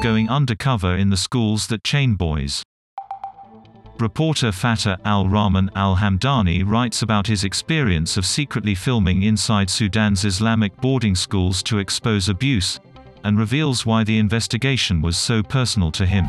going undercover in the schools that chain boys. Reporter Fatah al-Rahman al-Hamdani writes about his experience of secretly filming inside Sudan's Islamic boarding schools to expose abuse, and reveals why the investigation was so personal to him.